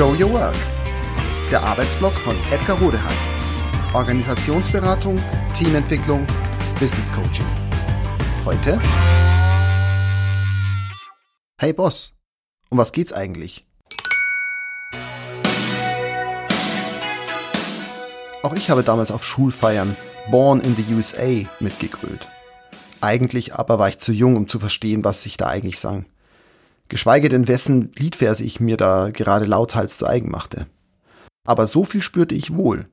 Show Your Work. Der Arbeitsblock von Edgar Rodehack. Organisationsberatung, Teamentwicklung, Business Coaching. Heute. Hey Boss, um was geht's eigentlich? Auch ich habe damals auf Schulfeiern Born in the USA mitgegrölt. Eigentlich aber war ich zu jung, um zu verstehen, was sich da eigentlich sang. Geschweige denn, wessen Liedverse ich mir da gerade lauthals zu eigen machte. Aber so viel spürte ich wohl.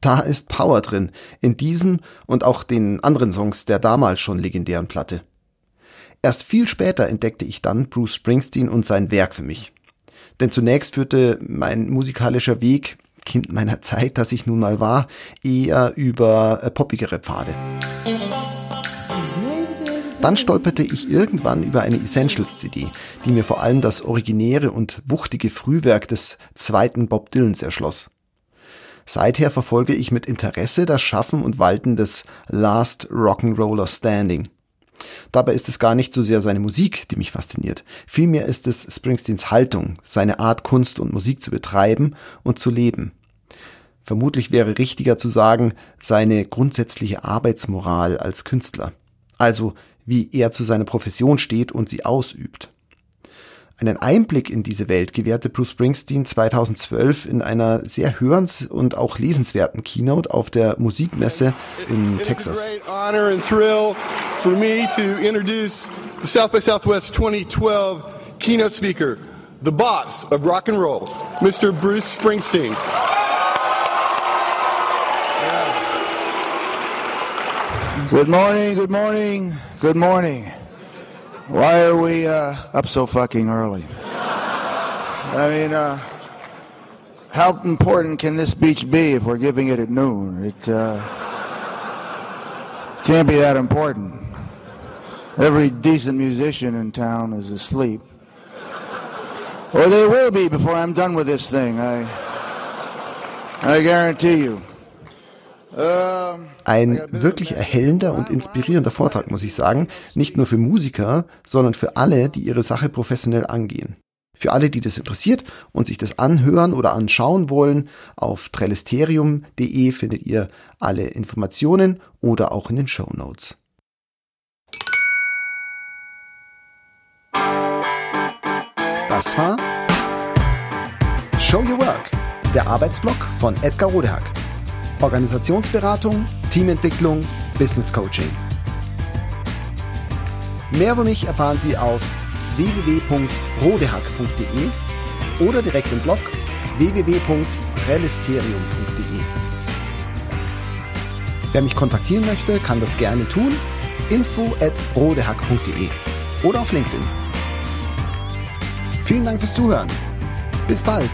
Da ist Power drin, in diesem und auch den anderen Songs der damals schon legendären Platte. Erst viel später entdeckte ich dann Bruce Springsteen und sein Werk für mich. Denn zunächst führte mein musikalischer Weg, Kind meiner Zeit, das ich nun mal war, eher über äh, poppigere Pfade. Dann stolperte ich irgendwann über eine Essentials-CD, die mir vor allem das originäre und wuchtige Frühwerk des zweiten Bob Dylans erschloss. Seither verfolge ich mit Interesse das Schaffen und Walten des Last Rock'n'Roller Standing. Dabei ist es gar nicht so sehr seine Musik, die mich fasziniert. Vielmehr ist es Springsteens Haltung, seine Art, Kunst und Musik zu betreiben und zu leben. Vermutlich wäre richtiger zu sagen, seine grundsätzliche Arbeitsmoral als Künstler. Also wie er zu seiner Profession steht und sie ausübt. Einen Einblick in diese Welt gewährte Bruce Springsteen 2012 in einer sehr hörens- und auch lesenswerten Keynote auf der Musikmesse in Texas. South by Southwest 2012 keynote speaker, the boss of rock and roll, Mr. Bruce Springsteen. Good morning, good morning, good morning. Why are we uh, up so fucking early? I mean, uh, how important can this beach be if we're giving it at noon? It uh, can't be that important. Every decent musician in town is asleep. Or they will be before I'm done with this thing. I, I guarantee you. Ein wirklich erhellender und inspirierender Vortrag, muss ich sagen. Nicht nur für Musiker, sondern für alle, die ihre Sache professionell angehen. Für alle, die das interessiert und sich das anhören oder anschauen wollen, auf trellisterium.de findet ihr alle Informationen oder auch in den Show Notes. Das war Show Your Work, der Arbeitsblock von Edgar Rodehack. Organisationsberatung, Teamentwicklung, Business Coaching. Mehr über mich erfahren Sie auf www.rodehack.de oder direkt im Blog www.trellisterium.de. Wer mich kontaktieren möchte, kann das gerne tun. info at rodehack.de oder auf LinkedIn. Vielen Dank fürs Zuhören. Bis bald.